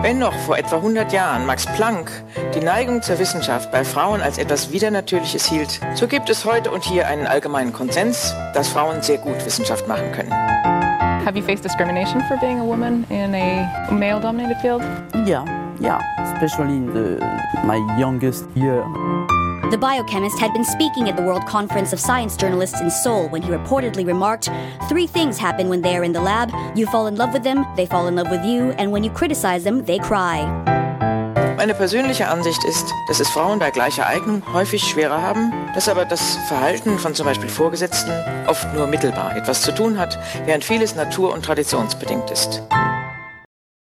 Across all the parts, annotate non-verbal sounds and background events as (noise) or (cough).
Wenn noch vor etwa 100 Jahren Max Planck die Neigung zur Wissenschaft bei Frauen als etwas Widernatürliches hielt, so gibt es heute und hier einen allgemeinen Konsens, dass Frauen sehr gut Wissenschaft machen können. Have you faced discrimination for being a woman in a male-dominated field? Yeah, yeah, especially in the, my youngest year. The biochemist had been speaking at the World Conference of Science Journalists in Seoul when he reportedly remarked Three things happen when they are in the lab you fall in love with them, they fall in love with you, and when you criticize them, they cry. Meine persönliche Ansicht ist, dass es Frauen bei gleicher Eignung häufig schwerer haben, dass aber das Verhalten von zum Beispiel Vorgesetzten oft nur mittelbar etwas zu tun hat, während vieles natur- und traditionsbedingt ist.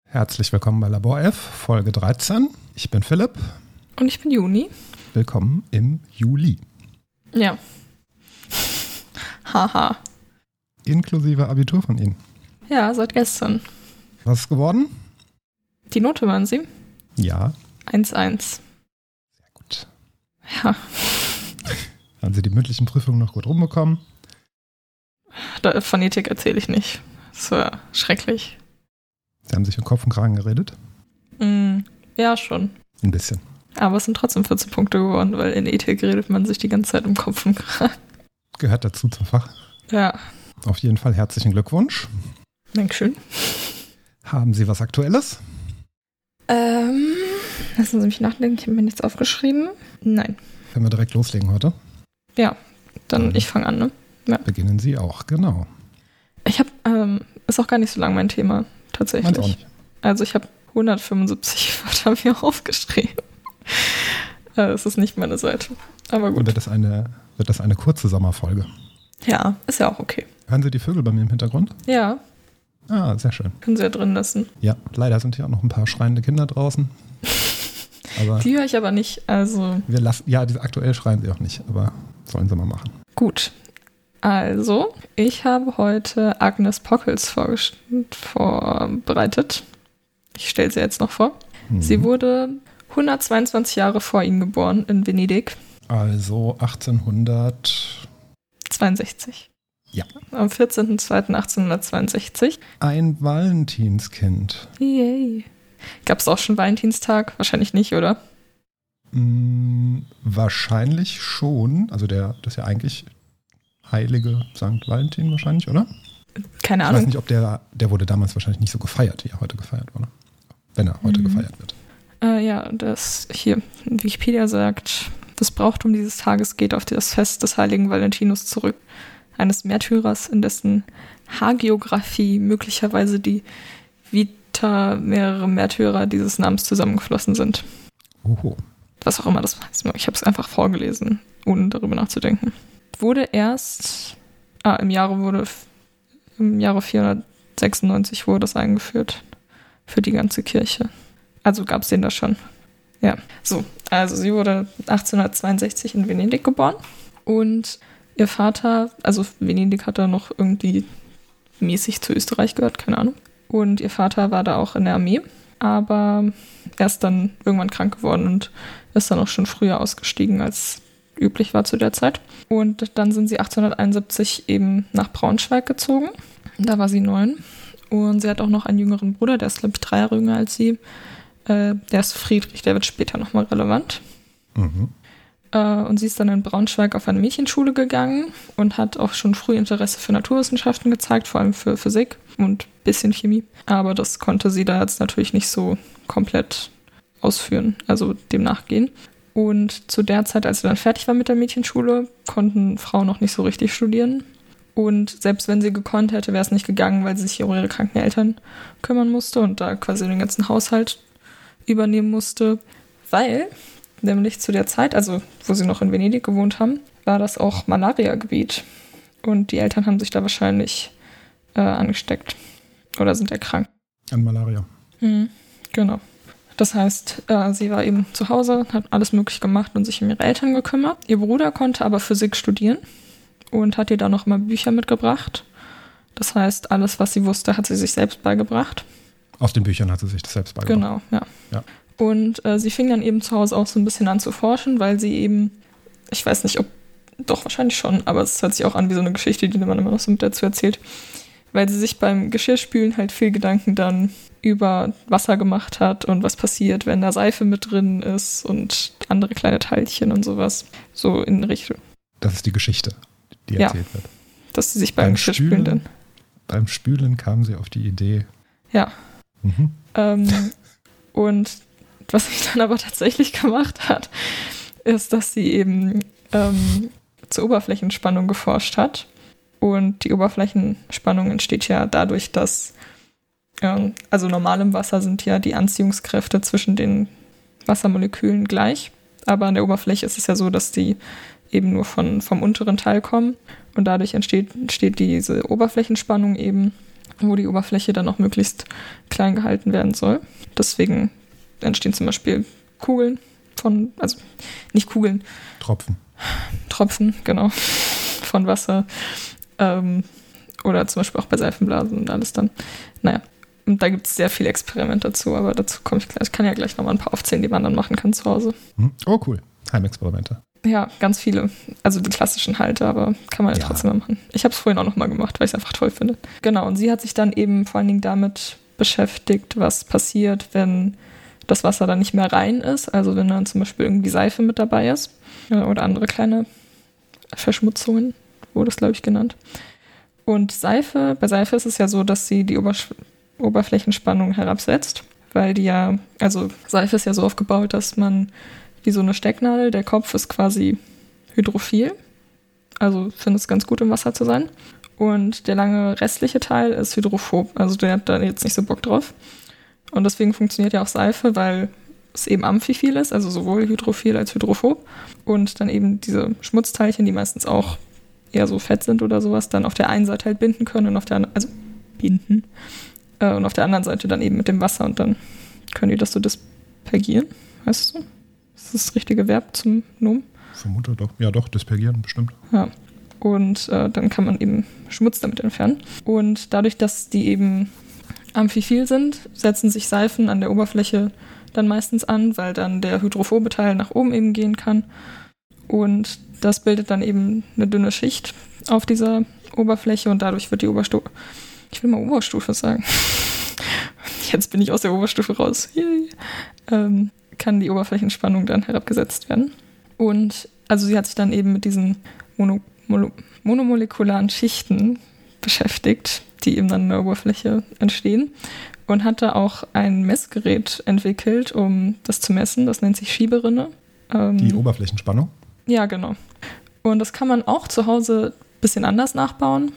Herzlich willkommen bei Labor F, Folge 13. Ich bin Philipp. Und ich bin Juni. Willkommen im Juli. Ja. (laughs) Haha. Inklusive Abitur von Ihnen. Ja, seit gestern. Was ist geworden? Die Note waren Sie? Ja. 1-1. Sehr gut. Ja. (laughs) Haben Sie die mündlichen Prüfungen noch gut rumbekommen? Da, Phonetik erzähle ich nicht. Das war schrecklich. Sie haben sich um Kopf und Kragen geredet? Mm, ja, schon. Ein bisschen. Aber es sind trotzdem 14 Punkte geworden, weil in Ethik redet man sich die ganze Zeit um Kopf und Kragen. Gehört dazu zum Fach. Ja. Auf jeden Fall herzlichen Glückwunsch. Dankeschön. Haben Sie was Aktuelles? Ähm, lassen Sie mich nachdenken, ich habe mir nichts aufgeschrieben. Nein. Können wir direkt loslegen heute? Ja, dann Mhm. ich fange an, ne? Ja. Beginnen Sie auch, genau. Ich habe, ähm, ist auch gar nicht so lang mein Thema, tatsächlich. Meins auch nicht. Also ich habe 175 Wörter mir (laughs) aufgeschrieben. Äh, Es ist nicht meine Seite. Aber gut. wird das eine, wird das eine kurze Sommerfolge? Ja, ist ja auch okay. Hören Sie die Vögel bei mir im Hintergrund? Ja, Ah, sehr schön. können Sie ja drin lassen. Ja, leider sind hier auch noch ein paar schreiende Kinder draußen. (laughs) Aber Die höre ich aber nicht. Also wir lassen, ja, diese aktuell schreien sie auch nicht, aber sollen sie mal machen. gut. Also, ich habe heute Agnes Pockels vorbereitet. Ich stelle sie jetzt noch vor. Mhm. Sie wurde 122 Jahre vor Ihnen geboren in Venedig. Also 1800, 62. Ja. Am 14.02.1862. ein Valentinskind. Yay. Gab es auch schon Valentinstag? Wahrscheinlich nicht, oder? Hm, wahrscheinlich schon. Also der, das ist ja eigentlich heilige Sankt Valentin wahrscheinlich, oder? Keine Ich weiß Ahnung. nicht, ob der, der wurde damals wahrscheinlich nicht so gefeiert, wie er heute gefeiert wurde. Wenn er heute Mhm. gefeiert wird. Äh, ja, das hier, Wikipedia sagt, das Brauchtum dieses Tages geht auf das Fest des heiligen Valentinus zurück, eines Märtyrers, in dessen Hagiografie möglicherweise die Vita mehrere Märtyrer dieses Namens zusammengeflossen sind. Oho. Was auch immer das heißt. Ich habe es einfach vorgelesen, ohne darüber nachzudenken. Wurde erst, ah, im Jahre wurde, im Jahre 496 wurde es eingeführt für die ganze Kirche. Also gab es den da schon. Ja, so. Also sie wurde 1862 in Venedig geboren und ihr Vater, also Venedig hat da noch irgendwie mäßig zu Österreich gehört, keine Ahnung. Und ihr Vater war da auch in der Armee, aber er ist dann irgendwann krank geworden und ist dann auch schon früher ausgestiegen, als üblich war zu der Zeit. Und dann sind sie 1871 eben nach Braunschweig gezogen. Da war sie neun. Und sie hat auch noch einen jüngeren Bruder, der ist, glaube ich, drei Jahre jünger als sie. Äh, der ist Friedrich, der wird später nochmal relevant. Mhm. Äh, und sie ist dann in Braunschweig auf eine Mädchenschule gegangen und hat auch schon früh Interesse für Naturwissenschaften gezeigt, vor allem für Physik und ein bisschen Chemie. Aber das konnte sie da jetzt natürlich nicht so komplett ausführen, also dem nachgehen. Und zu der Zeit, als sie dann fertig war mit der Mädchenschule, konnten Frauen noch nicht so richtig studieren. Und selbst wenn sie gekonnt hätte, wäre es nicht gegangen, weil sie sich um ihre kranken Eltern kümmern musste und da quasi den ganzen Haushalt übernehmen musste. Weil nämlich zu der Zeit, also wo sie noch in Venedig gewohnt haben, war das auch Malaria-Gebiet. Und die Eltern haben sich da wahrscheinlich äh, angesteckt oder sind erkrankt. An Malaria. Mhm, genau. Das heißt, äh, sie war eben zu Hause, hat alles möglich gemacht und sich um ihre Eltern gekümmert. Ihr Bruder konnte aber Physik studieren und hat ihr da noch immer Bücher mitgebracht. Das heißt, alles, was sie wusste, hat sie sich selbst beigebracht. Aus den Büchern hat sie sich das selbst beigebracht. Genau, ja. Ja. Und äh, sie fing dann eben zu Hause auch so ein bisschen an zu forschen, weil sie eben, ich weiß nicht, ob, doch wahrscheinlich schon, aber es hört sich auch an wie so eine Geschichte, die man immer noch so mit dazu erzählt, weil sie sich beim Geschirrspülen halt viel Gedanken dann über Wasser gemacht hat und was passiert, wenn da Seife mit drin ist und andere kleine Teilchen und sowas. So in Richtung. Das ist die Geschichte, die Ja. erzählt wird. Dass sie sich beim, Beim Geschirrspülen Spülen? dann. Beim Spülen kam sie auf die Idee. Ja. Mhm. Ähm, und was sie dann aber tatsächlich (laughs) gemacht hat, ist, dass sie eben ähm, zur Oberflächenspannung geforscht hat. Und die Oberflächenspannung entsteht ja dadurch, dass, ähm, also normal im Wasser sind ja die Anziehungskräfte zwischen den Wassermolekülen gleich. Aber an der Oberfläche ist es ja so, dass die eben nur von, vom unteren Teil kommen. Und dadurch entsteht, entsteht diese Oberflächenspannung eben, wo die Oberfläche dann auch möglichst klein gehalten werden soll. Deswegen entstehen zum Beispiel Kugeln von, also nicht Kugeln, Tropfen. Tropfen, genau, (laughs) von Wasser. Ähm, oder zum Beispiel auch bei Seifenblasen und alles dann. Naja, und da gibt es sehr viel Experiment dazu, aber dazu komme ich gleich. Ich kann ja gleich nochmal ein paar aufzählen, die man dann machen kann zu Hause. Mhm. Oh, cool. Heimexperimente. Ja, ganz viele. Also die klassischen Halte, aber kann man ja, Ja. trotzdem mal machen. Ich habe es vorhin auch nochmal gemacht, weil ich es einfach toll finde. Genau, und sie hat sich dann eben vor allen Dingen damit beschäftigt, was passiert, wenn das Wasser dann nicht mehr rein ist. Also wenn dann zum Beispiel irgendwie Seife mit dabei ist oder andere kleine Verschmutzungen, wurde es, glaube ich, genannt. Und Seife, bei Seife ist es ja so, dass sie die Obersch Oberflächenspannung herabsetzt, weil die ja, also Seife ist ja so aufgebaut, dass man wie so eine Stecknadel, der Kopf ist quasi hydrophil, also findet es ganz gut im Wasser zu sein. Und der lange restliche Teil ist hydrophob, also der hat da jetzt nicht so Bock drauf. Und deswegen funktioniert ja auch Seife, weil es eben amphiphil ist, also sowohl hydrophil als hydrophob. Und dann eben diese Schmutzteilchen, die meistens auch eher so fett sind oder sowas, dann auf der einen Seite halt binden können und auf der also binden. Äh, und auf der anderen Seite dann eben mit dem Wasser und dann können die das so dispergieren, weißt du? Das ist das richtige Verb zum Nomen. Vermute doch. Ja, doch, dispergieren, bestimmt. Ja. Und äh, dann kann man eben Schmutz damit entfernen. Und dadurch, dass die eben amphiphil sind, setzen sich Seifen an der Oberfläche dann meistens an, weil dann der hydrophobe Teil nach oben eben gehen kann. Und das bildet dann eben eine dünne Schicht auf dieser Oberfläche und dadurch wird die Oberstufe, ich will mal Oberstufe sagen. (laughs) Jetzt bin ich aus der Oberstufe raus. Yay. Ähm, kann die Oberflächenspannung dann herabgesetzt werden. Und also sie hat sich dann eben mit diesen Mono, Mono, monomolekularen Schichten beschäftigt, die eben dann an der Oberfläche entstehen. Und hatte auch ein Messgerät entwickelt, um das zu messen. Das nennt sich Schieberinne. Ähm, Die Oberflächenspannung. ja, genau. Und das kann man auch zu Hause ein bisschen anders nachbauen.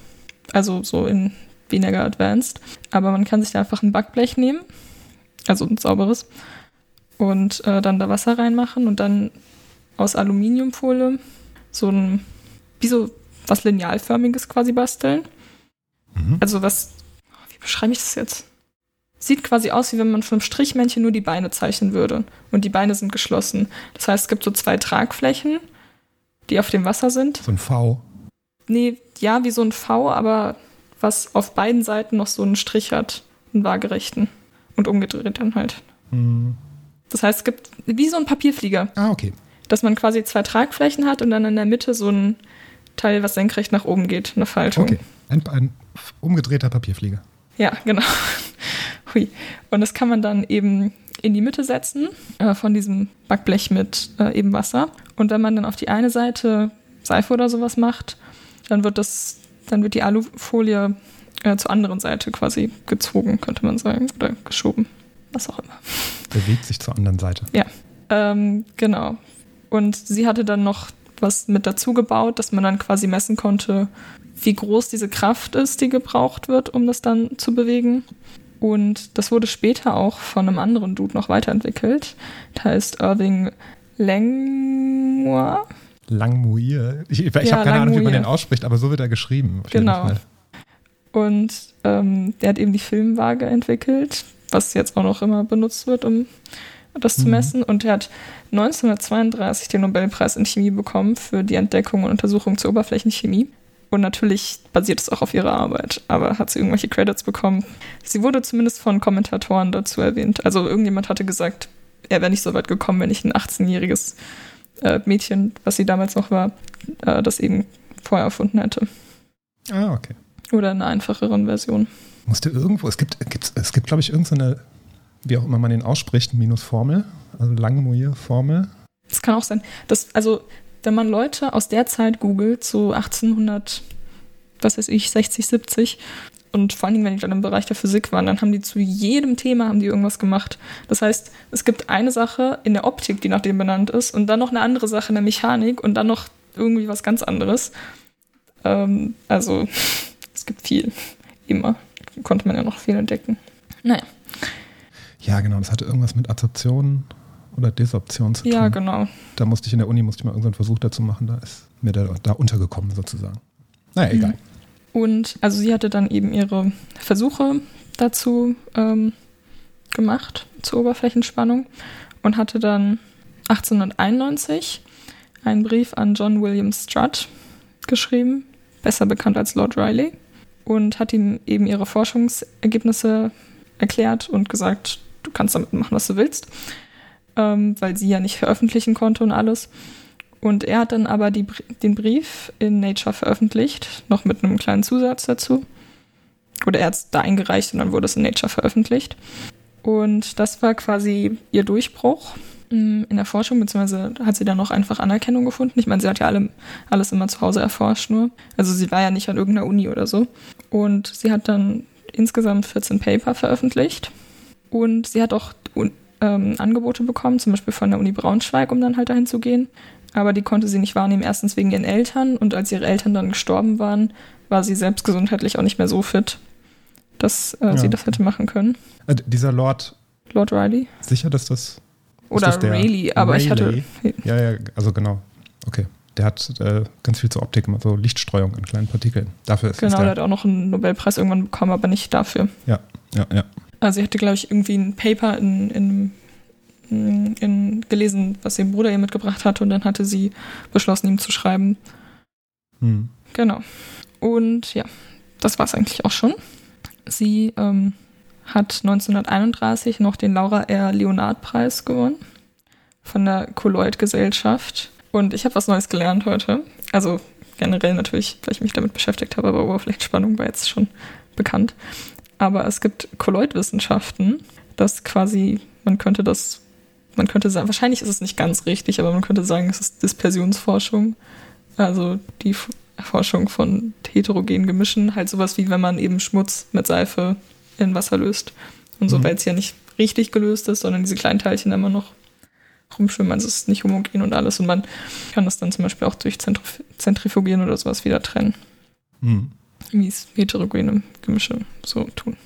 Also so in weniger advanced. Aber man kann sich da einfach ein Backblech nehmen, also ein sauberes, und äh, dann da Wasser reinmachen und dann aus Aluminiumfolie so ein, wie so was Linealförmiges quasi basteln. Mhm. Also was, wie beschreibe ich das jetzt? Sieht quasi aus, wie wenn man von einem Strichmännchen nur die Beine zeichnen würde. Und die Beine sind geschlossen. Das heißt, es gibt so zwei Tragflächen, die auf dem Wasser sind. So ein V. Nee, ja, wie so ein V, aber was auf beiden Seiten noch so einen Strich hat. Einen waagerechten. Und umgedreht dann halt. Hm. Das heißt, es gibt wie so ein Papierflieger, Ah, okay. dass man quasi zwei Tragflächen hat und dann in der Mitte so ein Teil, was senkrecht nach oben geht, eine Faltung. Okay. Ein, ein umgedrehter Papierflieger. Ja, genau. (laughs) Hui. Und das kann man dann eben in die Mitte setzen äh, von diesem Backblech mit äh, eben Wasser. Und wenn man dann auf die eine Seite Seife oder sowas macht, dann wird das, dann wird die Alufolie äh, zur anderen Seite quasi gezogen, könnte man sagen, oder geschoben, was auch immer. Bewegt sich zur anderen Seite. Ähm, genau. Und sie hatte dann noch was mit dazu gebaut, dass man dann quasi messen konnte, wie groß diese Kraft ist, die gebraucht wird, um das dann zu bewegen. Und das wurde später auch von einem anderen Dude noch weiterentwickelt. Der heißt Irving Langmuir. Langmuir. Ich, ich Ja, habe keine Ahnung, wie man Langmuir. den ausspricht, aber so wird er geschrieben. auf jeden Genau. Und ähm, der hat eben die Filmwaage entwickelt, was jetzt auch noch immer benutzt wird, um das zu Mhm. messen. Und er hat 1932 den Nobelpreis in Chemie bekommen für die Entdeckung und Untersuchung zur Oberflächenchemie. Und natürlich basiert es auch auf ihrer Arbeit, aber hat sie irgendwelche Credits bekommen. Sie wurde zumindest von Kommentatoren dazu erwähnt. Also irgendjemand hatte gesagt, er wäre nicht so weit gekommen, wenn nicht ein 18-jähriges äh, Mädchen, was sie damals noch war, äh, das eben vorher erfunden hätte. Ah, okay. Oder in einer einfacheren Version. Musste irgendwo, es gibt, gibt's, es gibt, glaube ich, irgendeine, wie auch immer man den ausspricht, Minusformel, also Langmuir-Formel. Das kann auch sein. Das, also, wenn man Leute aus der Zeit googelt, so 1800, was weiß ich, 60, 70, und vor allen Dingen, wenn die dann im Bereich der Physik waren, dann haben die zu jedem Thema haben die irgendwas gemacht. Das heißt, es gibt eine Sache in der Optik, die nach dem benannt ist, und dann noch eine andere Sache in der Mechanik und dann noch irgendwie was ganz anderes. Ähm, also, (laughs) es gibt viel. Immer. Konnte man ja noch viel entdecken. Naja. Ja, genau, das hatte irgendwas mit Adsorption oder Desorption zu tun. Ja, genau. Da musste ich in der Uni, musste ich mal irgendeinen Versuch dazu machen, da ist mir der da untergekommen sozusagen. Naja, egal. Mhm. Und also sie hatte dann eben ihre Versuche dazu ähm, gemacht, zur Oberflächenspannung, und hatte dann 1891 einen Brief an John William Strutt geschrieben, besser bekannt als Lord Riley, und hat ihm eben ihre Forschungsergebnisse erklärt und gesagt, du kannst damit machen, was du willst, ähm, weil sie ja nicht veröffentlichen konnte und alles. Und er hat dann aber die, den Brief in Nature veröffentlicht, noch mit einem kleinen Zusatz dazu. Oder er hat es da eingereicht und dann wurde es in Nature veröffentlicht. Und das war quasi ihr Durchbruch in der Forschung, beziehungsweise hat sie dann noch einfach Anerkennung gefunden. Ich meine, sie hat ja alle, alles immer zu Hause erforscht nur. Also sie war ja nicht an irgendeiner Uni oder so. Und sie hat dann insgesamt 14 Paper veröffentlicht. Und sie hat auch ähm, Angebote bekommen, zum Beispiel von der Uni Braunschweig, um dann halt dahin zu gehen aber die konnte sie nicht wahrnehmen. Erstens wegen ihren Eltern und als ihre Eltern dann gestorben waren, war sie selbst gesundheitlich auch nicht mehr so fit, dass äh, ja. sie das hätte machen können. Äh, dieser Lord. Lord Riley? Sicher, dass das. Oder Rayleigh, aber Rayleigh. ich hatte. Ja, ja, also genau. Okay. Der hat äh, ganz viel zur Optik, so Lichtstreuung in kleinen Partikeln. Dafür ist Genau, der, der hat auch noch einen Nobelpreis irgendwann bekommen, aber nicht dafür. Ja, ja, ja. Also, sie hatte, glaube ich, irgendwie ein Paper in, in in, gelesen, was ihr Bruder ihr mitgebracht hatte und dann hatte sie beschlossen, ihm zu schreiben. Hm. Genau. Und ja, das war es eigentlich auch schon. Sie ähm, hat 1931 noch den Laura R. Leonard-Preis gewonnen von der Kolloid-Gesellschaft. Und ich habe was Neues gelernt heute. Also generell natürlich, weil ich mich damit beschäftigt habe, aber Oberflächenspannung war jetzt schon bekannt. Aber es gibt Kolloidwissenschaften, das quasi, man könnte das man könnte sagen, wahrscheinlich ist es nicht ganz richtig, aber man könnte sagen, es ist Dispersionsforschung. Also die Erforschung von heterogenen Gemischen, halt sowas wie wenn man eben Schmutz mit Seife in Wasser löst. Und so, mhm. weil es ja nicht richtig gelöst ist, sondern diese kleinen Teilchen immer noch rumschwimmen. Also es ist nicht homogen und alles. Und man kann das dann zum Beispiel auch durch Zentrif Zentrifugieren oder sowas wieder trennen. Mhm. Wie es heterogene Gemische so tun.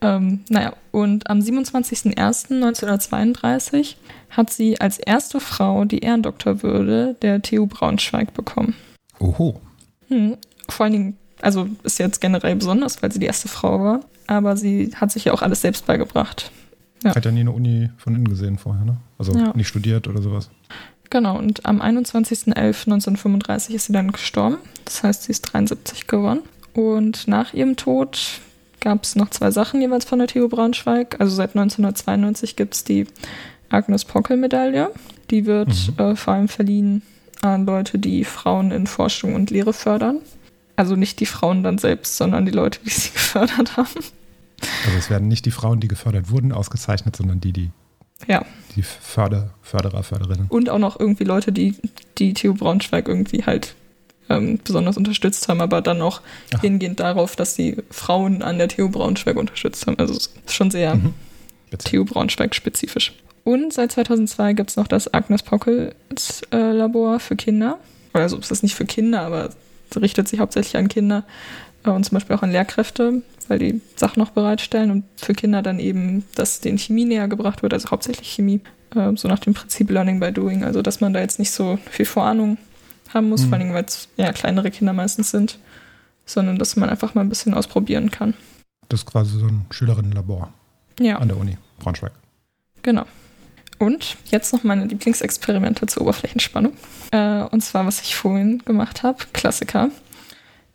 Ähm, naja, und am 27.01.1932 hat sie als erste Frau die Ehrendoktorwürde der TU Braunschweig bekommen. Oho. Hm, vor allen Dingen, also ist jetzt generell besonders, weil sie die erste Frau war, aber sie hat sich ja auch alles selbst beigebracht. Ja. Hat ja nie eine Uni von innen gesehen vorher, ne? Also ja. nicht studiert oder sowas. Genau, und am 21.11.1935 ist sie dann gestorben. Das heißt, sie ist 73 geworden. Und nach ihrem Tod gab es noch zwei Sachen jeweils von der TU Braunschweig. Also seit 1992 gibt es die Agnes Pockel-Medaille. Die wird mhm. äh, vor allem verliehen an Leute, die Frauen in Forschung und Lehre fördern. Also nicht die Frauen dann selbst, sondern die Leute, die sie (laughs) gefördert haben. Also es werden nicht die Frauen, die gefördert wurden, ausgezeichnet, sondern die, die ja. die Förder, Förderer, Förderinnen. Und auch noch irgendwie Leute, die die TU Braunschweig irgendwie halt ähm, besonders unterstützt haben, aber dann auch Ach. hingehend darauf, dass die Frauen an der TU Braunschweig unterstützt haben. Also es ist schon sehr mhm. TU Braunschweig spezifisch. Und seit 2002 gibt es noch das Agnes Pockel äh, Labor für Kinder. Also es ist nicht für Kinder, aber es richtet sich hauptsächlich an Kinder und zum Beispiel auch an Lehrkräfte, weil die Sachen noch bereitstellen und für Kinder dann eben, dass denen Chemie näher gebracht wird, also hauptsächlich Chemie, äh, so nach dem Prinzip Learning by Doing. Also dass man da jetzt nicht so viel Vorahnung haben muss, mhm. vor allem weil es ja kleinere Kinder meistens sind, sondern dass man einfach mal ein bisschen ausprobieren kann. Das ist quasi so ein Schülerinnenlabor ja. an der Uni Braunschweig. Genau. Und jetzt noch meine Lieblingsexperimente zur Oberflächenspannung. Äh, und zwar, was ich vorhin gemacht habe, Klassiker,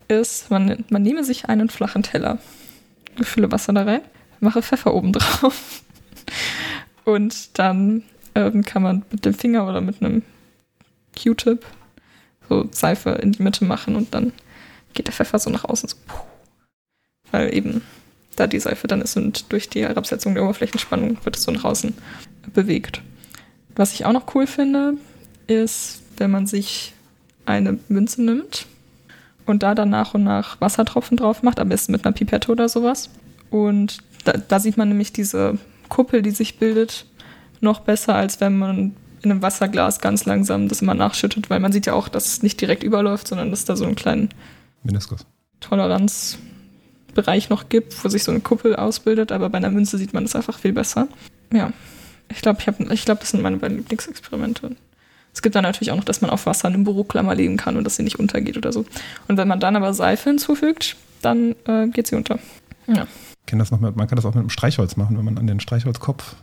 ist, man, man nehme sich einen flachen Teller, fülle Wasser da rein, mache Pfeffer oben (laughs) drauf und dann ähm, kann man mit dem Finger oder mit einem Q-Tip so Seife in die Mitte machen und dann geht der Pfeffer so nach außen so. Weil eben da die Seife dann ist und durch die Herabsetzung der Oberflächenspannung wird es so nach außen bewegt. Was ich auch noch cool finde, ist, wenn man sich eine Münze nimmt und da dann nach und nach Wassertropfen drauf macht, am besten mit einer Pipette oder sowas. Und da, da sieht man nämlich diese Kuppel, die sich bildet, noch besser, als wenn man in einem Wasserglas ganz langsam das immer nachschüttet, weil man sieht ja auch, dass es nicht direkt überläuft, sondern dass da so einen kleinen Meniskus. Toleranzbereich noch gibt, wo sich so eine Kuppel ausbildet, aber bei einer Münze sieht man das einfach viel besser. Ja, ich glaube, ich, hab- ich glaub, das sind meine beiden Lieblingsexperimente. Es gibt dann natürlich auch noch, dass man auf Wasser eine Büroklammer legen kann und dass sie nicht untergeht oder so. Und wenn man dann aber Seife hinzufügt, dann äh, geht sie unter. Ja. Kenn das noch mit, man kann das auch mit einem Streichholz machen, wenn man an den Streichholzkopf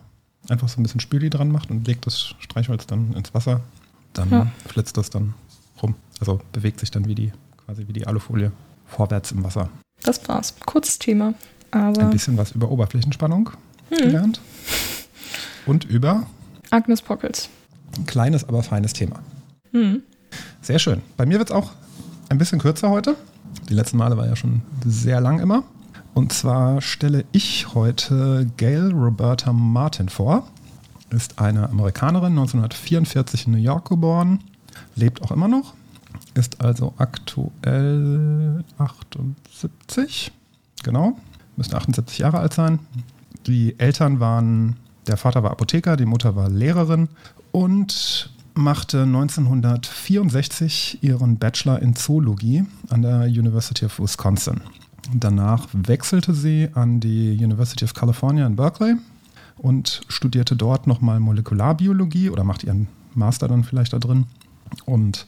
einfach so ein bisschen Spüli dran macht und legt das Streichholz dann ins Wasser, dann Ja. flitzt das dann rum. Also bewegt sich dann wie die, quasi wie die Alufolie vorwärts im Wasser. Das war's. Kurzes Thema. Aber Ein bisschen was über Oberflächenspannung Hm. gelernt. Und über Agnes Pockels. Ein kleines, aber feines Thema. Hm. Sehr schön. Bei mir wird es auch ein bisschen kürzer heute. Die letzten Male war ja schon sehr lang immer. Und zwar stelle ich heute Gail Roberta Martin vor. Ist eine Amerikanerin, 1944 in New York geboren, lebt auch immer noch, ist also aktuell 78, genau, müsste 78 Jahre alt sein. Die Eltern waren, der Vater war Apotheker, die Mutter war Lehrerin und machte 1964 ihren Bachelor in Zoologie an der University of Wisconsin. Danach wechselte sie an die University of California in Berkeley und studierte dort nochmal Molekularbiologie oder macht ihren Master dann vielleicht da drin. Und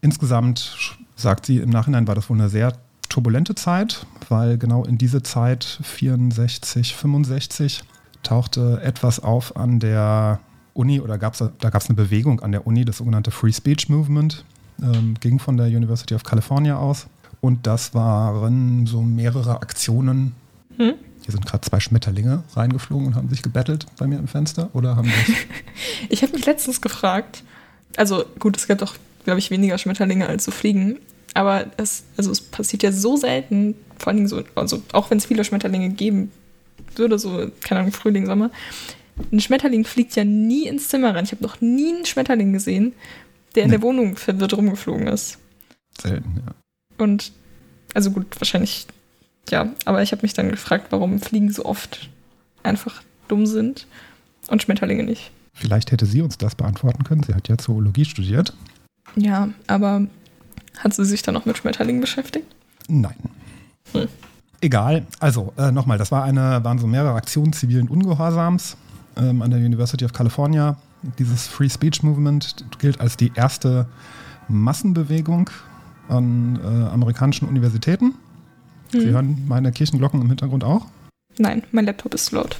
insgesamt, sagt sie, im Nachhinein war das wohl eine sehr turbulente Zeit, weil genau in diese Zeit, 64, 65, tauchte etwas auf an der Uni oder gab's, da gab es eine Bewegung an der Uni, das sogenannte Free Speech Movement, ähm, ging von der University of California aus. Und das waren so mehrere Aktionen. Hm? Hier sind gerade zwei Schmetterlinge reingeflogen und haben sich gebettelt bei mir im Fenster oder haben sich. (laughs) Ich habe mich letztens gefragt, also gut, es gibt auch, glaube ich, weniger Schmetterlinge als so Fliegen, aber es, also es passiert ja so selten, vor Dingen so, also auch wenn es viele Schmetterlinge geben würde, so, keine Ahnung, Frühling, Sommer, ein Schmetterling fliegt ja nie ins Zimmer rein. Ich habe noch nie einen Schmetterling gesehen, der in Nee. der Wohnung verwirrt rumgeflogen ist. Selten, ja. Und, also gut, wahrscheinlich, ja, aber ich habe mich dann gefragt, warum Fliegen so oft einfach dumm sind und Schmetterlinge nicht. Vielleicht hätte sie uns das beantworten können. Sie hat ja Zoologie studiert. Ja, aber hat sie sich dann noch mit Schmetterlingen beschäftigt? Nein. Hm. Egal. Also, äh, nochmal, das war eine, waren so mehrere Aktionen zivilen Ungehorsams ähm, an der University of California. Dieses Free Speech Movement gilt als die erste Massenbewegung an äh, amerikanischen Universitäten. Sie Hm. hören meine Kirchenglocken im Hintergrund auch? Nein, mein Laptop ist laut.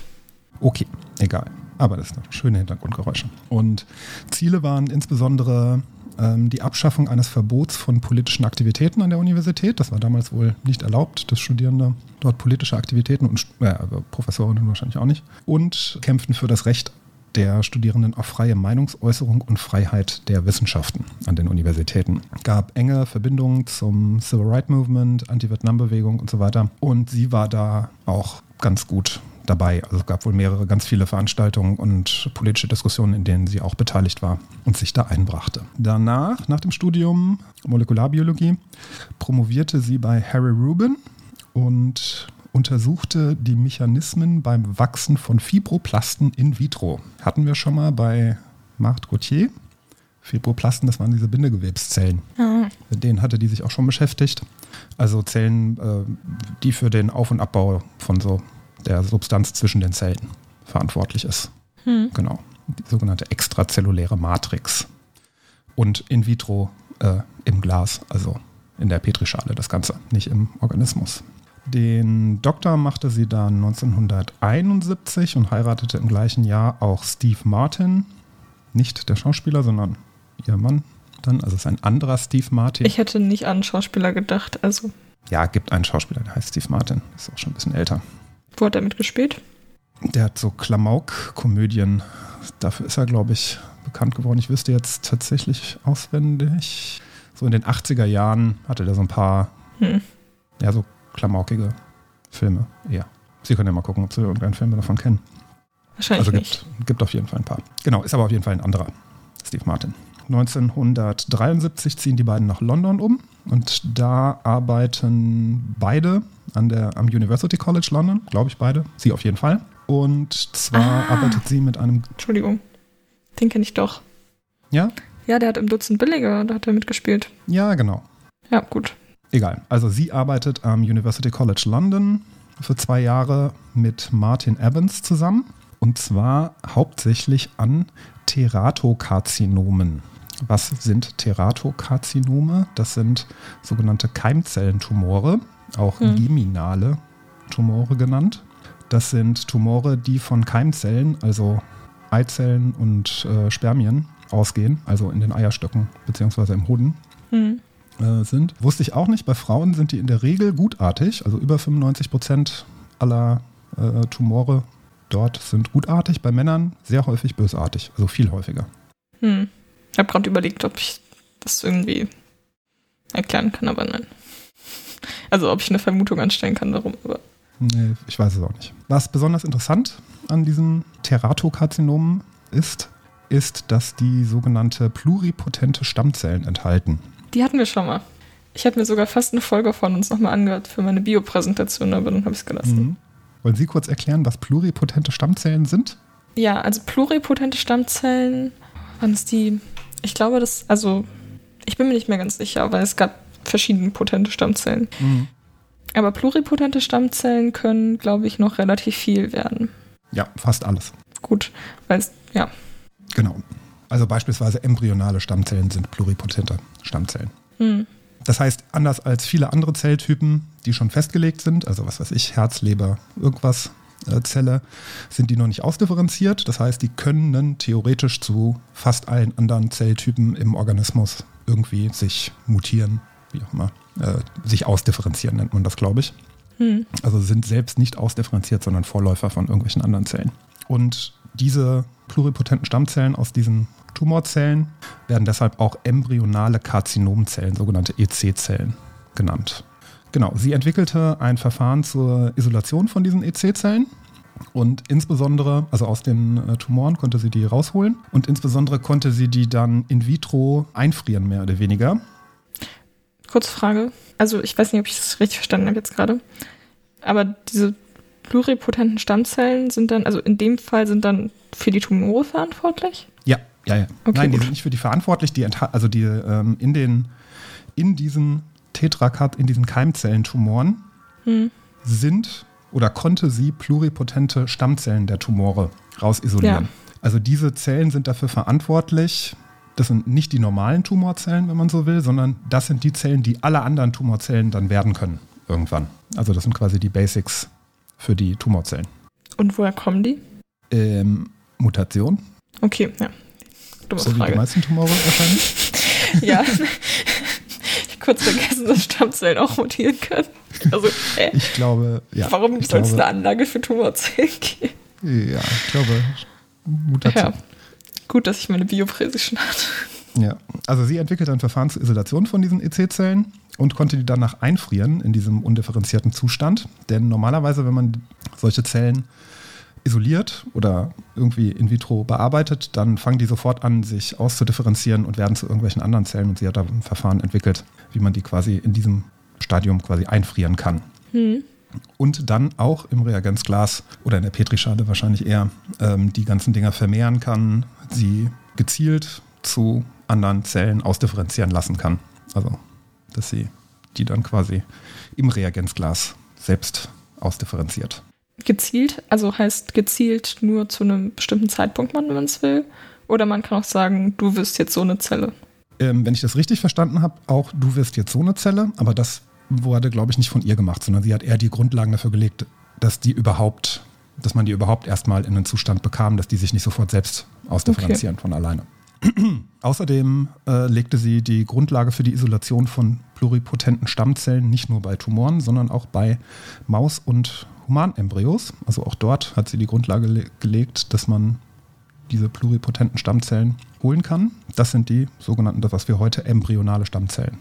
Okay, egal. Aber das sind schöne Hintergrundgeräusche. Und Ziele waren insbesondere ähm, die Abschaffung eines Verbots von politischen Aktivitäten an der Universität. Das war damals wohl nicht erlaubt, dass Studierende dort politische Aktivitäten und äh, aber Professorinnen wahrscheinlich auch nicht. Und kämpften für das Recht der Studierenden auf freie Meinungsäußerung und Freiheit der Wissenschaften an den Universitäten. Gab enge Verbindungen zum Civil Rights Movement, Anti-Vietnam-Bewegung und so weiter. Und sie war da auch ganz gut dabei. Also es gab wohl mehrere, ganz viele Veranstaltungen und politische Diskussionen, in denen sie auch beteiligt war und sich da einbrachte. Danach, nach dem Studium Molekularbiologie, promovierte sie bei Harry Rubin und untersuchte die Mechanismen beim Wachsen von Fibroplasten in vitro. Hatten wir schon mal bei Marthe Gauthier. Fibroplasten, das waren diese Bindegewebszellen. Ah, Mit denen hatte die sich auch schon beschäftigt. Also Zellen, äh, die für den Auf- und Abbau von so der Substanz zwischen den Zellen verantwortlich ist. hm. Genau. Die sogenannte extrazelluläre Matrix. Und in vitro äh, im Glas, also in der Petrischale das Ganze, nicht im Organismus. Den Doktor machte sie dann 1971 und heiratete im gleichen Jahr auch Steve Martin. Nicht der Schauspieler, sondern ihr Mann dann. Also es ist ein anderer Steve Martin. Ich hätte nicht an Schauspieler gedacht. Also, ja, gibt einen Schauspieler, der heißt Steve Martin. Ist auch schon ein bisschen älter. Wo hat er mitgespielt? Der hat so Klamauk-Komödien. Dafür ist er, glaube ich, bekannt geworden. Ich wüsste jetzt tatsächlich auswendig. So in den 80er Jahren hatte der so ein paar, Hm. ja, so klamaukige Filme eher. Sie können ja mal gucken, ob Sie irgendeinen Film davon kennen. Wahrscheinlich Also nicht. gibt, gibt auf jeden Fall ein paar. Genau, ist aber auf jeden Fall ein anderer. Steve Martin. 1973 ziehen die beiden nach London um und da arbeiten beide an der, am University College London, glaube ich beide, sie auf jeden Fall. Und zwar Ah. arbeitet sie mit einem, Entschuldigung. Den kenne ich doch. ja, Ja, der hat im Dutzend Billiger, da hat er mitgespielt. ja, genau, Ja, gut. egal. Also sie arbeitet am University College London für zwei Jahre mit Martin Evans zusammen und zwar hauptsächlich an Teratokarzinomen. Was sind Teratokarzinome? Das sind sogenannte Keimzellentumore, auch Hm. geminale Tumore genannt. Das sind Tumore, die von Keimzellen, also Eizellen und äh, Spermien ausgehen, also in den Eierstöcken bzw. im Hoden Hm. äh, sind. Wusste ich auch nicht. Bei Frauen sind die in der Regel gutartig. Also über 95 Prozent aller äh, Tumore dort sind gutartig. Bei Männern sehr häufig bösartig. Also viel häufiger. Hm. Ich habe gerade überlegt, ob ich das irgendwie erklären kann, aber nein. Also ob ich eine Vermutung anstellen kann, warum. Aber Nee, ich weiß es auch nicht. Was besonders interessant an diesen Teratokarzinomen ist, ist, dass die sogenannte pluripotente Stammzellen enthalten. die hatten wir schon mal. Ich habe mir sogar fast eine Folge von uns nochmal angehört für meine Biopräsentation, aber dann habe ich es gelassen. Mhm. Wollen Sie kurz erklären, was pluripotente Stammzellen sind? Ja, also pluripotente Stammzellen, waren es die, ich glaube, das, also, ich bin mir nicht mehr ganz sicher, weil es gab verschiedene potente Stammzellen. Aber pluripotente Stammzellen können, glaube ich, noch relativ viel werden. Ja, fast alles. Gut, weil es, ja. Genau. Also beispielsweise embryonale Stammzellen sind pluripotente Stammzellen. Hm. Das heißt, anders als viele andere Zelltypen, die schon festgelegt sind, also was weiß ich, Herz, Leber, irgendwas, Zelle, sind die noch nicht ausdifferenziert. Das heißt, die können theoretisch zu fast allen anderen Zelltypen im Organismus irgendwie sich mutieren, wie auch immer, äh, sich ausdifferenzieren nennt man das, glaube ich. Hm. Also sind selbst nicht ausdifferenziert, sondern Vorläufer von irgendwelchen anderen Zellen. Und diese pluripotenten Stammzellen aus diesen Tumorzellen werden deshalb auch embryonale Karzinomzellen, sogenannte EC-Zellen genannt. Genau, sie entwickelte ein Verfahren zur Isolation von diesen EC-Zellen und insbesondere, also aus den äh, Tumoren konnte sie die rausholen und insbesondere konnte sie die dann in vitro einfrieren, mehr oder weniger. Kurze Frage. Also, ich weiß nicht, ob ich das richtig verstanden habe jetzt gerade. Aber diese pluripotenten Stammzellen sind dann, also in dem Fall sind dann für die Tumore verantwortlich? Ja, ja, ja. Okay, Nein, die gut. sind nicht für die verantwortlich, die also die ähm, in den in diesen Tetrakard, in diesen Keimzellentumoren Hm. sind oder konnte sie pluripotente Stammzellen der Tumore rausisolieren. Ja. Also diese Zellen sind dafür verantwortlich. Das sind nicht die normalen Tumorzellen, wenn man so will, sondern das sind die Zellen, die alle anderen Tumorzellen dann werden können irgendwann. Also das sind quasi die Basics für die Tumorzellen. Und woher kommen die? Ähm, Mutation, Okay, ja. Dumme so wie die Frage. meisten Tumore wahrscheinlich. (laughs) Ja. (laughs) kurz vergessen, dass Stammzellen auch mutieren können. Also, äh, Ich glaube, ja. warum soll es eine Anlage für Tumorzellen geben? Ja, ich glaube, Mutation. Ja. Gut, dass ich meine Biopräse schon hatte. Ja. Also sie entwickelte ein Verfahren zur Isolation von diesen EC-Zellen und konnte die danach einfrieren in diesem undifferenzierten Zustand. Denn normalerweise, wenn man solche Zellen isoliert oder irgendwie in vitro bearbeitet, dann fangen die sofort an, sich auszudifferenzieren und werden zu irgendwelchen anderen Zellen. Und sie hat da ein Verfahren entwickelt, wie man die quasi in diesem Stadium quasi einfrieren kann. Hm. und dann auch im Reagenzglas oder in der Petrischale wahrscheinlich eher ähm, die ganzen Dinger vermehren kann, sie gezielt zu anderen Zellen ausdifferenzieren lassen kann. Also, dass sie die dann quasi im Reagenzglas selbst ausdifferenziert. Gezielt, also heißt gezielt nur zu einem bestimmten Zeitpunkt, wenn man es will. Oder man kann auch sagen, du wirst jetzt so eine Zelle. Ähm, wenn ich das richtig verstanden habe, auch du wirst jetzt so eine Zelle, aber das wurde, glaube ich, nicht von ihr gemacht, sondern sie hat eher die Grundlagen dafür gelegt, dass die überhaupt, dass man die überhaupt erstmal in einen Zustand bekam, dass die sich nicht sofort selbst ausdifferenzieren von alleine. (clears throat) Außerdem äh, legte sie die Grundlage für die Isolation von pluripotenten Stammzellen nicht nur bei Tumoren, sondern auch bei Maus- und Humanembryos. Also auch dort hat sie die Grundlage le gelegt, dass man diese pluripotenten Stammzellen holen kann. Das sind die sogenannten, das was wir heute embryonale Stammzellen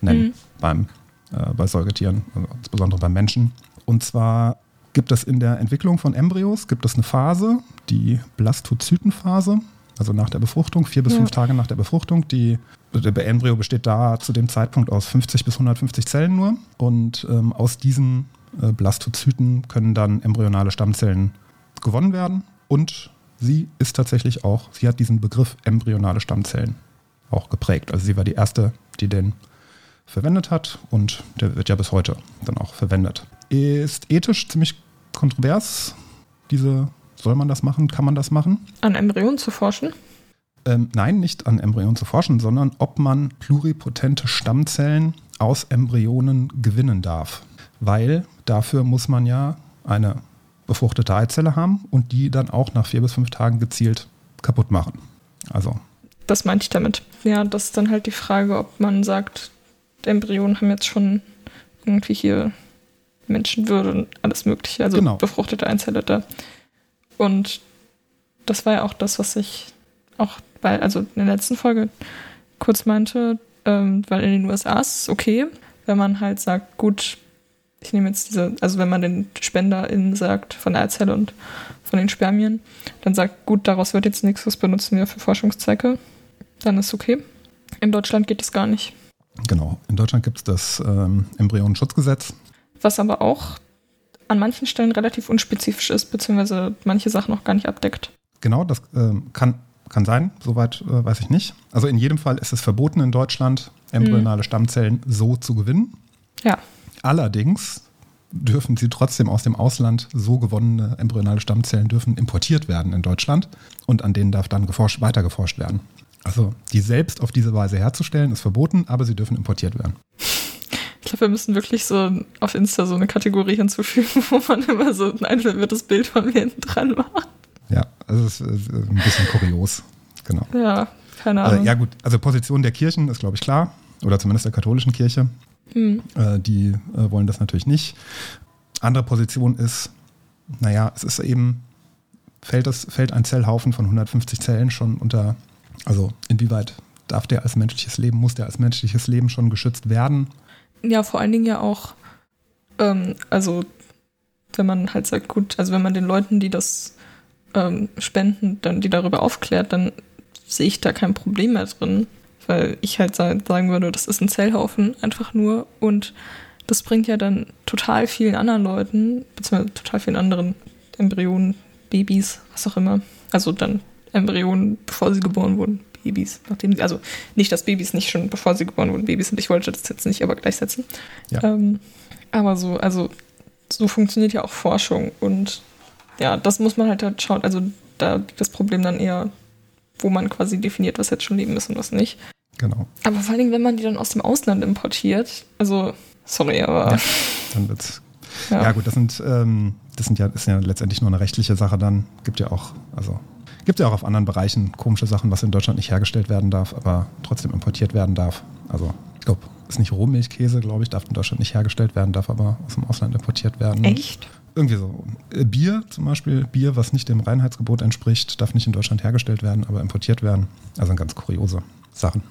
nennen Mhm. beim, äh, bei Säugetieren, also insbesondere beim Menschen. Und zwar gibt es in der Entwicklung von Embryos gibt es eine Phase, die Blastozytenphase, also nach der Befruchtung, vier bis Ja. fünf Tage nach der Befruchtung. Die, der Embryo besteht da zu dem Zeitpunkt aus 50 bis 150 Zellen nur. Und ähm, aus diesen äh, Blastozyten können dann embryonale Stammzellen gewonnen werden. Und sie ist tatsächlich auch, sie hat diesen Begriff embryonale Stammzellen auch geprägt. Also sie war die erste, die den verwendet hat und der wird ja bis heute dann auch verwendet. Ist ethisch ziemlich kontrovers. Diese, soll man das machen? Kann man das machen? An Embryonen zu forschen? Ähm, nein, nicht an Embryonen zu forschen, sondern ob man pluripotente Stammzellen aus Embryonen gewinnen darf. Weil dafür muss man ja eine befruchtete Eizelle haben und die dann auch nach vier bis fünf Tagen gezielt kaputt machen. Also, Das meinte ich damit. Ja, das ist dann halt die Frage, ob man sagt, Embryonen haben jetzt schon irgendwie hier Menschenwürde und alles Mögliche, also Genau. befruchtete Einzelle da. Und das war ja auch das, was ich auch bei, also in der letzten Folge kurz meinte, ähm, weil in den USA ist es okay, wenn man halt sagt, gut, ich nehme jetzt diese, also wenn man den SpenderInnen sagt, von der Eizelle und von den Spermien, dann sagt, gut, daraus wird jetzt nichts, das benutzen wir für Forschungszwecke, dann ist okay. In Deutschland geht das gar nicht. genau. In Deutschland gibt es das ähm, Embryonenschutzgesetz. Was aber auch an manchen Stellen relativ unspezifisch ist, beziehungsweise manche Sachen auch gar nicht abdeckt. Genau, das ähm, kann, kann sein, soweit äh, weiß ich nicht. Also in jedem Fall ist es verboten in Deutschland, embryonale Stammzellen so zu gewinnen. Ja, Allerdings dürfen sie trotzdem aus dem Ausland so gewonnene embryonale Stammzellen dürfen importiert werden in Deutschland und an denen darf dann geforscht, weiter geforscht werden. Also die selbst auf diese Weise herzustellen ist verboten, aber sie dürfen importiert werden. Ich glaube, wir müssen wirklich so auf Insta so eine Kategorie hinzufügen, (laughs) wo man immer so ein einverwirrtes Bild von mir hinten dran macht. Ja, also es ist ein bisschen kurios. Genau. Ja, keine Also, Ahnung. ja gut, also Position der Kirchen ist, glaube ich, klar. Oder zumindest der katholischen Kirche. Hm. Äh, die äh, wollen das natürlich nicht. Andere Position ist, naja, es ist eben, fällt, das, fällt ein Zellhaufen von 150 Zellen schon unter, also inwieweit darf der als menschliches Leben, muss der als menschliches Leben schon geschützt werden? Ja, vor allen Dingen ja auch, ähm, also wenn man halt sagt, gut, also wenn man den Leuten, die das ähm, spenden, dann die darüber aufklärt, dann sehe ich da kein Problem mehr drin, weil ich halt sa- sagen würde, das ist ein Zellhaufen einfach nur und das bringt ja dann total vielen anderen Leuten, beziehungsweise total vielen anderen Embryonen, Babys, was auch immer, also dann Embryonen, bevor sie geboren wurden, Babys, nachdem sie, also nicht, dass Babys nicht schon bevor sie geboren wurden Babys sind, ich wollte das jetzt nicht aber gleichsetzen. Ja. Ähm, aber so, also so funktioniert ja auch Forschung und ja, das muss man halt, halt schauen. Also da liegt das Problem dann eher, wo man quasi definiert, was jetzt schon Leben ist und was nicht. Genau. Aber vor allen Dingen, wenn man die dann aus dem Ausland importiert, also sorry, aber Ja. Dann wird's. (laughs) ja. Ja, gut, das sind, ähm, das sind ja, ist ja letztendlich nur eine rechtliche Sache dann. Gibt ja auch, also gibt ja auch auf anderen Bereichen komische Sachen, was in Deutschland nicht hergestellt werden darf, aber trotzdem importiert werden darf. Also ich glaube, ist nicht Rohmilchkäse, glaube ich, darf in Deutschland nicht hergestellt werden, darf aber aus dem Ausland importiert werden. Echt? Irgendwie so. Äh, Bier zum Beispiel, Bier, was nicht dem Reinheitsgebot entspricht, darf nicht in Deutschland hergestellt werden, aber importiert werden. Also ganz kuriose Sachen.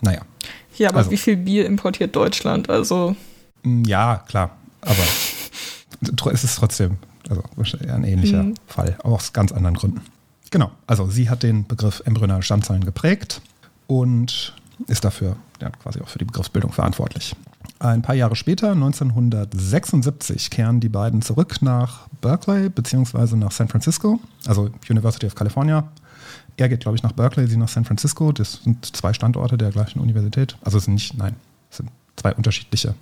Naja. Ja, aber Also. wie viel Bier importiert Deutschland? Also, Mm, Ja, klar, aber (laughs) es ist trotzdem also ein ähnlicher Mhm. Fall, auch aus ganz anderen Gründen. Genau, also sie hat den Begriff embryonale Stammzellen geprägt und ist dafür ja, quasi auch für die Begriffsbildung verantwortlich. Ein paar Jahre später, 1976, kehren die beiden zurück nach Berkeley beziehungsweise nach San Francisco, also University of California. Er geht, glaube ich, nach Berkeley, sie nach San Francisco. Das sind zwei Standorte der gleichen Universität. Also es sind nicht, nein, es sind zwei unterschiedliche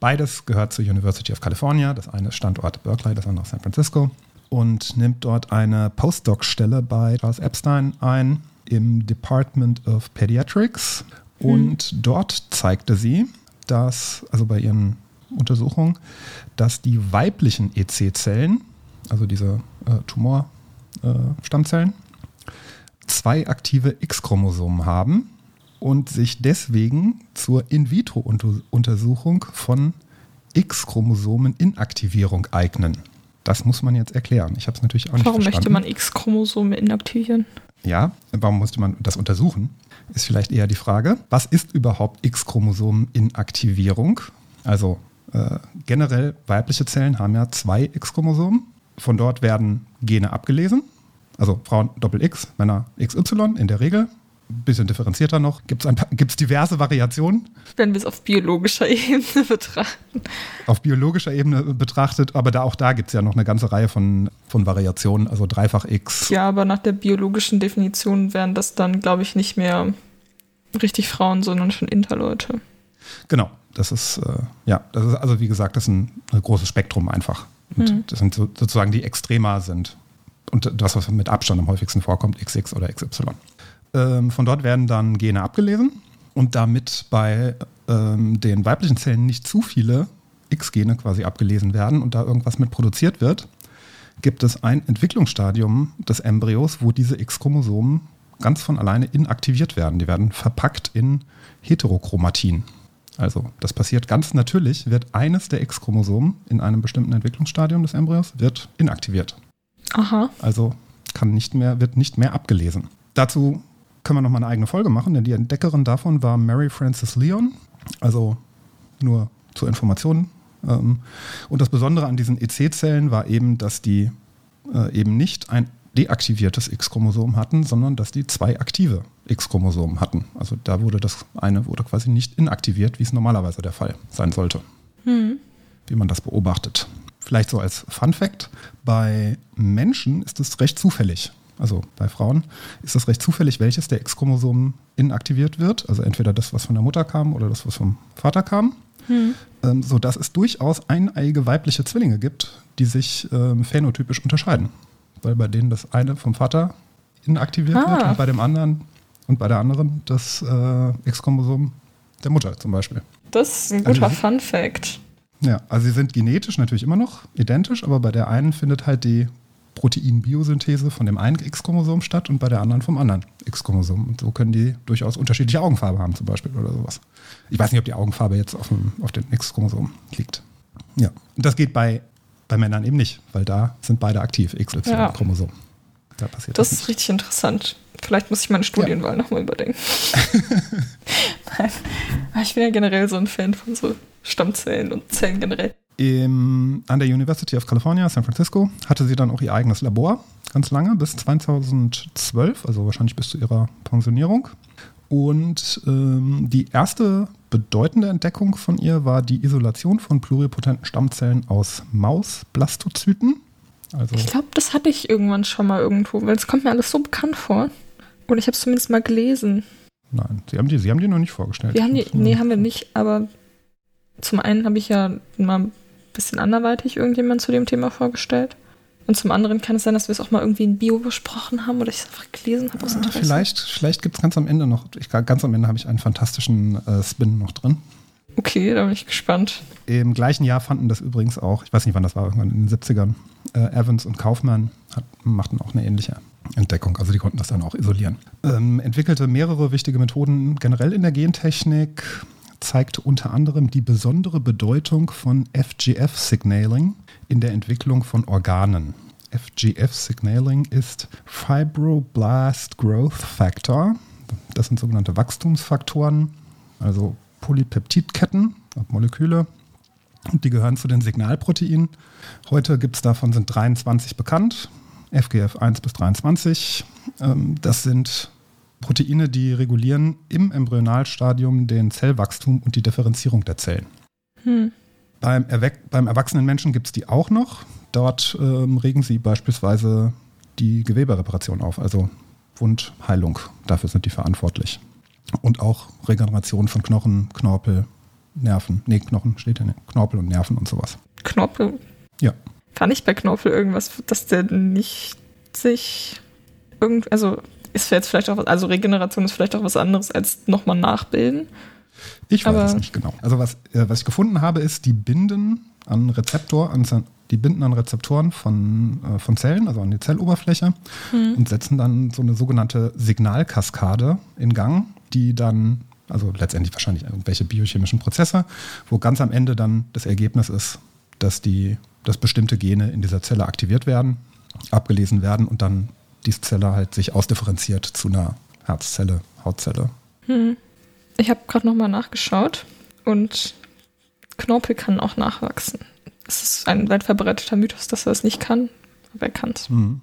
Beides gehört zur University of California. Das eine ist Standort Berkeley, das andere San Francisco. Und nimmt dort eine Postdoc-Stelle bei Charles Epstein ein im Department of Pediatrics. Und dort zeigte sie, dass, also bei ihren Untersuchungen, dass die weiblichen EC-Zellen, also diese äh, Tumorstammzellen, zwei aktive X-Chromosomen haben und sich deswegen zur In-vitro-Untersuchung von X-Chromosomen-Inaktivierung eignen. Das muss man jetzt erklären. Ich habe es natürlich auch nicht warum möchte man X-Chromosome inaktivieren? Ja, warum musste man das untersuchen? Ist vielleicht eher die Frage. Was ist überhaupt X-Chromosomen-Inaktivierung? Also Äh, generell weibliche Zellen haben ja zwei X-Chromosomen. Von dort werden Gene abgelesen. Also Frauen Doppel X, Männer XY in der Regel. Ein bisschen differenzierter noch. Gibt es diverse Variationen. Wenn wir es auf biologischer (laughs) Ebene betrachten. Auf biologischer Ebene betrachtet, aber da auch da gibt es ja noch eine ganze Reihe von, von Variationen, also Dreifach X. Ja, aber nach der biologischen Definition wären das dann, glaube ich, nicht mehr richtig Frauen, sondern schon Interleute. Genau, das ist, äh, ja, das ist also wie gesagt, das ist ein, ein großes Spektrum einfach. Und mhm. das sind so, sozusagen die Extrema sind. Und das, was mit Abstand am häufigsten vorkommt, XX oder XY. Ähm, von dort werden dann Gene abgelesen. Und damit bei ähm, den weiblichen Zellen nicht zu viele X-Gene quasi abgelesen werden und da irgendwas mit produziert wird, gibt es ein Entwicklungsstadium des Embryos, wo diese X-Chromosomen ganz von alleine inaktiviert werden. Die werden verpackt in Heterochromatin. Also das passiert ganz natürlich, wird eines der X-Chromosomen in einem bestimmten Entwicklungsstadium des Embryos wird inaktiviert. Aha. Also kann nicht mehr, wird nicht mehr abgelesen. Dazu können wir nochmal eine eigene Folge machen, denn die Entdeckerin davon war Mary Frances Leon. Also nur zur Information. Ähm, und das Besondere an diesen EC-Zellen war eben, dass die äh, eben nicht ein deaktiviertes X-Chromosom hatten, sondern dass die zwei aktive X-Chromosomen hatten. Also da wurde das eine wurde quasi nicht inaktiviert, wie es normalerweise der Fall sein sollte. Hm. Wie man das beobachtet. Vielleicht so als Fun Fact: Bei Menschen ist es recht zufällig. Also bei Frauen ist es recht zufällig, welches der X-Chromosomen inaktiviert wird. Also entweder das, was von der Mutter kam oder das, was vom Vater kam. Hm. Ähm, sodass es durchaus eineiige weibliche Zwillinge gibt, die sich ähm, phänotypisch unterscheiden weil bei denen das eine vom Vater inaktiviert ah. wird und bei dem anderen und bei der anderen das äh, X-Chromosom der Mutter zum Beispiel. Das ist ein guter also, Fun Fact. Ja, also sie sind genetisch natürlich immer noch identisch, aber bei der einen findet halt die Proteinbiosynthese von dem einen X-Chromosom statt und bei der anderen vom anderen X-Chromosom. Und so können die durchaus unterschiedliche Augenfarbe haben zum Beispiel oder sowas. Ich weiß nicht, ob die Augenfarbe jetzt auf, dem, auf den X-Chromosom liegt. Ja, und das geht bei bei Männern eben nicht, weil da sind beide aktiv, XY-Chromosom. Da passiert das. Das ist richtig interessant. Vielleicht muss ich meine Studienwahl ja. nochmal überdenken. (laughs) (laughs) Nein. Ich bin ja generell so ein Fan von so Stammzellen und Zellen generell. Im, an der University of California, San Francisco, hatte sie dann auch ihr eigenes Labor, ganz lange, bis 2012, also wahrscheinlich bis zu ihrer Pensionierung. Und ähm, die erste bedeutende Entdeckung von ihr war die Isolation von pluripotenten Stammzellen aus Mausblastozyten. Also ich glaube, das hatte ich irgendwann schon mal irgendwo, weil es kommt mir alles so bekannt vor. Und ich habe es zumindest mal gelesen. Nein, Sie haben die, Sie haben die noch nicht vorgestellt. Wir haben die, nee, haben wir nicht, aber zum einen habe ich ja mal bisschen anderweitig irgendjemand zu dem Thema vorgestellt. Und zum anderen kann es sein, dass wir es auch mal irgendwie in Bio besprochen haben oder ich es einfach gelesen habe aus ah, Interesse. Vielleicht, vielleicht gibt es ganz am Ende noch, ich, ganz am Ende habe ich einen fantastischen äh, Spin noch drin. Okay, da bin ich gespannt. Im gleichen Jahr fanden das übrigens auch, ich weiß nicht wann das war, irgendwann in den 70ern, äh, Evans und Kaufmann hat, machten auch eine ähnliche Entdeckung. Also die konnten das dann auch isolieren. Ähm, entwickelte mehrere wichtige Methoden generell in der Gentechnik, zeigte unter anderem die besondere Bedeutung von FGF-Signaling in der Entwicklung von Organen. FGF-Signaling ist Fibroblast Growth Factor. Das sind sogenannte Wachstumsfaktoren, also Polypeptidketten, Moleküle. Und die gehören zu den Signalproteinen. Heute gibt es davon sind 23 bekannt. FGF 1 bis 23. Ähm, das sind Proteine, die regulieren im Embryonalstadium den Zellwachstum und die Differenzierung der Zellen. Hm. Beim, beim, erwachsenen Menschen gibt es die auch noch. Dort ähm, regen sie beispielsweise die Gewebereparation auf, also Wundheilung. Dafür sind die verantwortlich. Und auch Regeneration von Knochen, Knorpel, Nerven. Nee, Knochen steht ja nicht. Knorpel und Nerven und sowas. Knorpel? Ja. War nicht bei Knorpel irgendwas, dass der nicht sich irgend, also ist jetzt vielleicht auch was, also Regeneration ist vielleicht auch was anderes als nochmal nachbilden. Ich weiß Aber es nicht genau. Also was, äh, was ich gefunden habe, ist, die binden an Rezeptor, an, die binden an Rezeptoren von, äh, von Zellen, also an die Zelloberfläche hm. und setzen dann so eine sogenannte Signalkaskade in Gang, die dann, also letztendlich wahrscheinlich irgendwelche biochemischen Prozesse, wo ganz am Ende dann das Ergebnis ist, dass die, dass bestimmte Gene in dieser Zelle aktiviert werden, abgelesen werden und dann diese Zelle halt sich ausdifferenziert zu einer Herzzelle, Hautzelle. Hm. Ich habe gerade nochmal nachgeschaut und Knorpel kann auch nachwachsen. Es ist ein weit verbreiteter Mythos, dass er es nicht kann, aber er kann es. Mhm.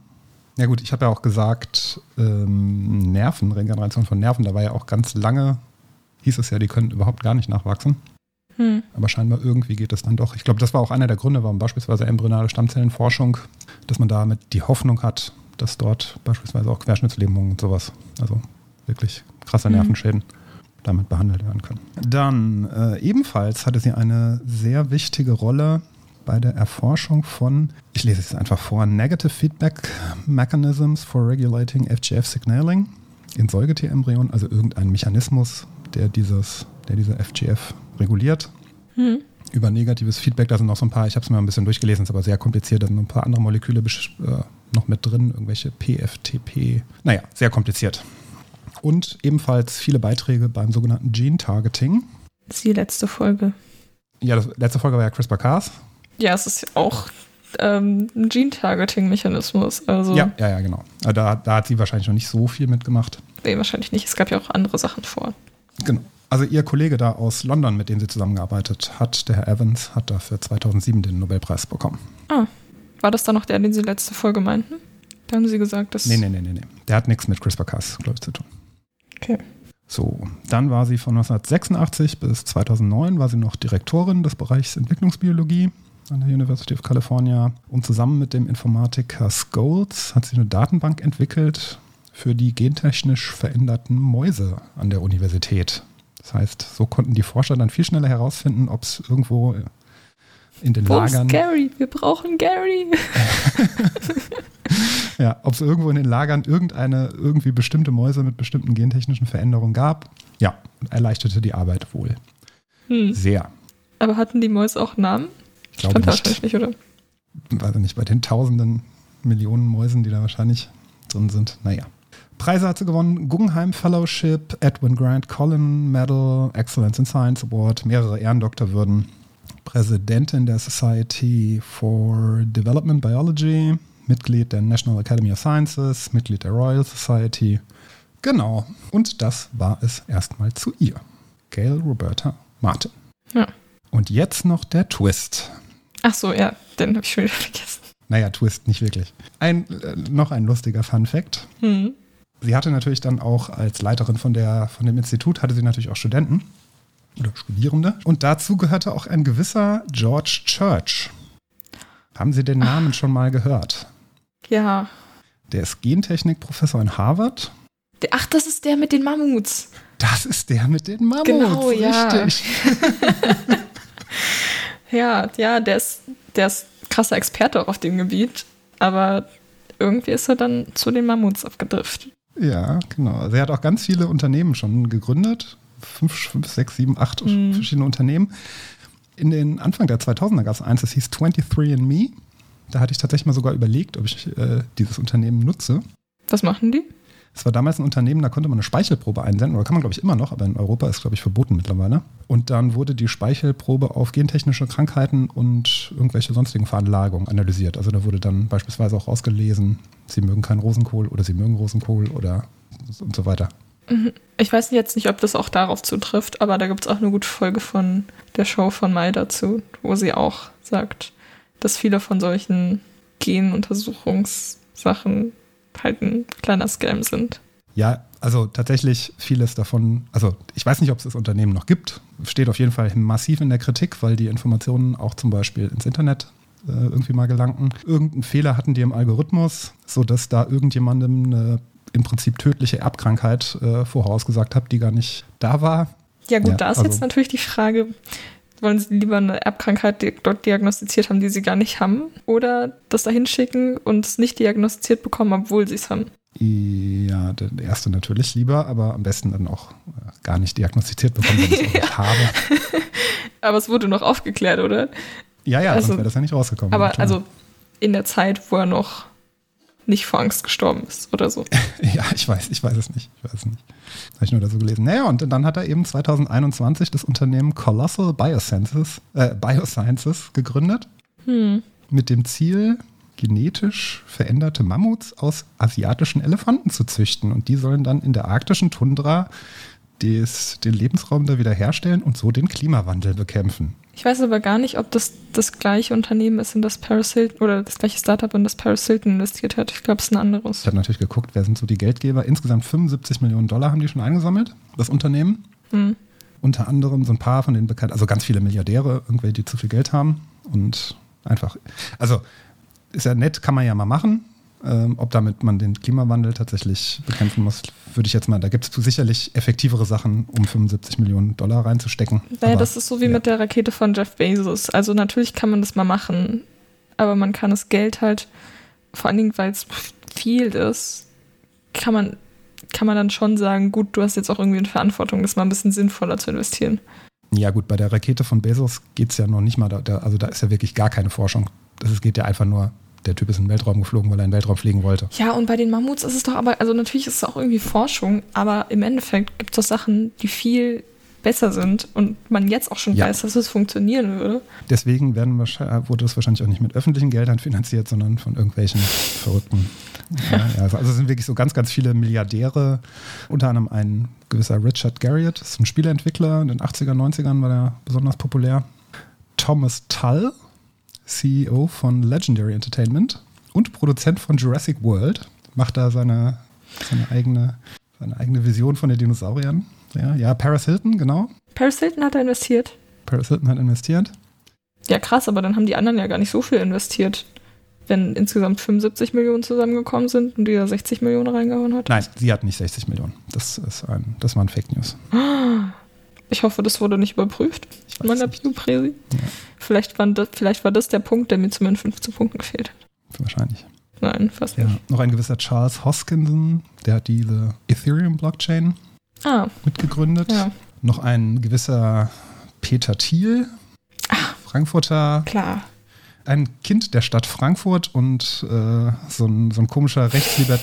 Ja gut, ich habe ja auch gesagt, ähm, Nerven, Regeneration von Nerven, da war ja auch ganz lange, hieß es ja, die können überhaupt gar nicht nachwachsen. Hm. Aber scheinbar irgendwie geht es dann doch. Ich glaube, das war auch einer der Gründe, warum beispielsweise embryonale Stammzellenforschung, dass man damit die Hoffnung hat, dass dort beispielsweise auch Querschnittslähmungen und sowas, also wirklich krasse Mhm. Nervenschäden, damit behandelt werden können. Dann äh, ebenfalls hatte sie eine sehr wichtige Rolle bei der Erforschung von, ich lese es einfach vor, Negative Feedback Mechanisms for Regulating FGF Signaling in Säugetierembryonen, also irgendein Mechanismus, der dieses, der diese FGF reguliert. Hm. Über negatives Feedback, da sind noch so ein paar, ich habe es mir ein bisschen durchgelesen, ist aber sehr kompliziert, da sind ein paar andere Moleküle äh, noch mit drin, irgendwelche PFTP. Naja, sehr kompliziert. Und ebenfalls viele Beiträge beim sogenannten Gene Targeting. Das ist die letzte Folge. Ja, das letzte Folge war ja CRISPR-Cas. Ja, es ist auch ähm, ein Gene-Targeting-Mechanismus. Also, Ja, ja, ja, genau. Aber Da, da hat sie wahrscheinlich noch nicht so viel mitgemacht. nee, wahrscheinlich nicht. Es gab ja auch andere Sachen vor. Genau. Also ihr Kollege da aus London, mit dem sie zusammengearbeitet hat, der Herr Evans, hat dafür 2007 den Nobelpreis bekommen. Ah, war das dann noch der, den Sie letzte Folge meinten? Da haben Sie gesagt, dass. Nee, nee, nee, nee, nee. Der hat nichts mit CRISPR-Cas, glaube ich, zu tun. Okay. So, dann war sie von 1986 bis 2009 war sie noch Direktorin des Bereichs Entwicklungsbiologie an der University of California. Und zusammen mit dem Informatiker Scholes hat sie eine Datenbank entwickelt für die gentechnisch veränderten Mäuse an der Universität. Das heißt, so konnten die Forscher dann viel schneller herausfinden, ob es irgendwo in den Wo ist Lagern, Gary? Wir brauchen Gary. (laughs) ja, ob es irgendwo in den Lagern irgendeine irgendwie bestimmte Mäuse mit bestimmten gentechnischen Veränderungen gab. Ja, erleichterte die Arbeit wohl Hm. sehr. Aber hatten die Mäuse auch Namen? Ich glaube Stand nicht. wahrscheinlich nicht, oder? weiß ich nicht, bei den tausenden Millionen Mäusen, die da wahrscheinlich drin sind. Naja. Preise hat sie gewonnen: Guggenheim Fellowship, Edwin Grant Collin Medal, Excellence in Science Award, mehrere Ehrendoktorwürden, Präsidentin der Society for Development Biology, Mitglied der National Academy of Sciences, Mitglied der Royal Society. Genau. Und das war es erstmal zu ihr. Gail Roberta Martin. Ja. Und jetzt noch der Twist. Ach so, ja, den habe ich schon wieder vergessen. Naja, Twist nicht wirklich. Ein, äh, noch ein lustiger Fun Fact. Hm. Sie hatte natürlich dann auch als Leiterin von, der, von dem Institut, hatte sie natürlich auch Studenten oder Studierende. Und dazu gehörte auch ein gewisser George Church. Haben Sie den Namen schon mal gehört? Ja. Der ist Gentechnikprofessor in Harvard. Ach, das ist der mit den Mammuts. Das ist der mit den Mammuts. Genau, ja. Richtig. (laughs) Ja, ja, der ist, der ist krasser Experte auch auf dem Gebiet. Aber irgendwie ist er dann zu den Mammuts abgedriftet. Ja, genau. Also er hat auch ganz viele Unternehmen schon gegründet. Fünf, fünf sechs, sieben, acht Mhm. verschiedene Unternehmen. In den Anfang der 2000er gab es eins, das hieß 23andMe. Da hatte ich tatsächlich mal sogar überlegt, ob ich äh, dieses Unternehmen nutze. Was machen die? Es war damals ein Unternehmen, da konnte man eine Speichelprobe einsenden, oder kann man, glaube ich, immer noch, aber in Europa ist, glaube ich, verboten mittlerweile. Und dann wurde die Speichelprobe auf gentechnische Krankheiten und irgendwelche sonstigen Veranlagungen analysiert. Also da wurde dann beispielsweise auch rausgelesen, sie mögen keinen Rosenkohl oder sie mögen Rosenkohl oder und so weiter. Ich weiß jetzt nicht, ob das auch darauf zutrifft, aber da gibt es auch eine gute Folge von der Show von Mai dazu, wo sie auch sagt, dass viele von solchen Genuntersuchungssachen halt ein kleiner Scam sind. Ja, also tatsächlich vieles davon, also ich weiß nicht, ob es das Unternehmen noch gibt, steht auf jeden Fall massiv in der Kritik, weil die Informationen auch zum Beispiel ins Internet äh, irgendwie mal gelangten. Irgendeinen Fehler hatten die im Algorithmus, sodass da irgendjemandem eine im Prinzip tödliche Erbkrankheit äh, vorausgesagt hat, die gar nicht da war. Ja gut, Ja, da ist also- jetzt natürlich die Frage, wollen sie lieber eine Erbkrankheit dort diagnostiziert haben, die sie gar nicht haben, oder das dahin schicken und es nicht diagnostiziert bekommen, obwohl sie es haben. Ja, der erste natürlich lieber, aber am besten dann auch äh, gar nicht diagnostiziert bekommen, wenn ich es auch (laughs) nicht habe. (laughs) Aber es wurde noch aufgeklärt, oder? Ja, ja, Also- sonst wäre das ja nicht rausgekommen. Aber klar. also in der Zeit, wo er noch nicht vor Angst gestorben ist oder so. (laughs) Ja, ich weiß, ich weiß es nicht. Ich weiß es nicht. Habe ich nur da so gelesen. Naja, und dann hat er eben 2021 das Unternehmen Colossal Biosciences, äh, Biosciences gegründet. Hm. Mit dem Ziel, genetisch veränderte Mammuts aus asiatischen Elefanten zu züchten. Und die sollen dann in der arktischen Tundra des, den Lebensraum da wieder herstellen und so den Klimawandel bekämpfen. Ich weiß aber gar nicht, ob das das gleiche Unternehmen ist, in das Paris Hilton oder das gleiche Startup, in das Paris Hilton investiert hat. Ich glaube, es ist ein anderes. Ich habe natürlich geguckt, wer sind so die Geldgeber. Insgesamt 75 Millionen Dollar haben die schon eingesammelt, das Unternehmen. Hm. Unter anderem so ein paar von den bekannten, also ganz viele Milliardäre, irgendwelche, die zu viel Geld haben. Und einfach, also ist ja nett, kann man ja mal machen. Ähm, ob damit man den Klimawandel tatsächlich bekämpfen muss, würde ich jetzt mal, da gibt es sicherlich effektivere Sachen, um 75 Millionen Dollar reinzustecken. Naja, Aber, das ist so wie ja. mit der Rakete von Jeff Bezos. Also natürlich kann man das mal machen, aber man kann das Geld halt, vor allen Dingen, weil es viel ist, kann man, kann man dann schon sagen, gut, du hast jetzt auch irgendwie eine Verantwortung, das mal ein bisschen sinnvoller zu investieren. Ja, gut, bei der Rakete von Bezos geht es ja noch nicht mal, da, also da ist ja wirklich gar keine Forschung. Das ist- geht ja einfach nur, der Typ ist in den Weltraum geflogen, weil er in den Weltraum fliegen wollte. Ja, und bei den Mammuts ist es doch aber, also natürlich ist es auch irgendwie Forschung, aber im Endeffekt gibt es doch Sachen, die viel besser sind und man jetzt auch schon Ja. weiß, dass es funktionieren würde. Deswegen werden wahrscheinlich, wurde das wahrscheinlich auch nicht mit öffentlichen Geldern finanziert, sondern von irgendwelchen Verrückten. Ja, ja, (laughs) also es sind wirklich so ganz, ganz viele Milliardäre, unter anderem ein gewisser Richard Garriott, ist ein Spieleentwickler, in den 80er, 90ern war der besonders populär. Thomas Tull, CEO von Legendary Entertainment und Produzent von Jurassic World, macht da seine, seine, eigene, seine eigene Vision von den Dinosauriern. Ja, ja, Paris Hilton, genau. Paris Hilton hat da investiert. Paris Hilton hat investiert. Ja, krass, aber dann haben die anderen ja gar nicht so viel investiert. Wenn insgesamt 75 Millionen zusammengekommen sind und die da 60 Millionen reingehauen hat. Nein, sie hat nicht 60 Millionen. Das ist ein, das waren Fake News. (gasps) Ich hoffe, das wurde nicht überprüft. Ich Meiner nicht. Bio-Präsi. Ja. Vielleicht, waren das, vielleicht war das der Punkt, der mir zu meinen 15 Punkten gefehlt hat. Wahrscheinlich. Nein, fast Ja. nicht. Noch ein gewisser Charles Hoskinson, der hat diese Ethereum-Blockchain Ah, mitgegründet. ja, Noch ein gewisser Peter Thiel, Frankfurter, klar. ein Kind der Stadt Frankfurt und äh, so, ein, so ein komischer Rechtsliber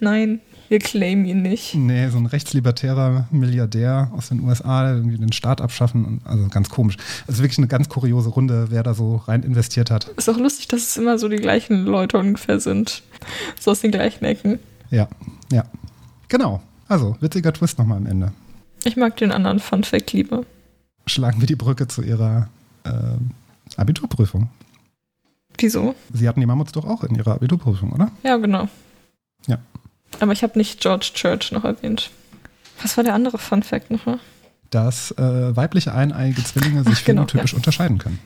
Nein, wir claimen ihn nicht. nee, so ein rechtslibertärer Milliardär aus den USA, irgendwie den Staat abschaffen. Und, also ganz komisch. Also wirklich eine ganz kuriose Runde, wer da so rein investiert hat. Ist auch lustig, dass es immer so die gleichen Leute ungefähr sind. So aus den gleichen Ecken. Ja, ja. Genau. Also, witziger Twist nochmal am Ende. Ich mag den anderen Fun Fact lieber. Schlagen wir die Brücke zu ihrer ähm, Abiturprüfung. Wieso? Sie hatten die Mammuts doch auch in ihrer Abiturprüfung, oder? Ja, genau. Ja. Aber ich habe nicht George Church noch erwähnt. Was war der andere Fun Fact nochmal? Dass äh, weibliche eineige Zwillinge sich Ach, genau, phänotypisch unterscheiden können.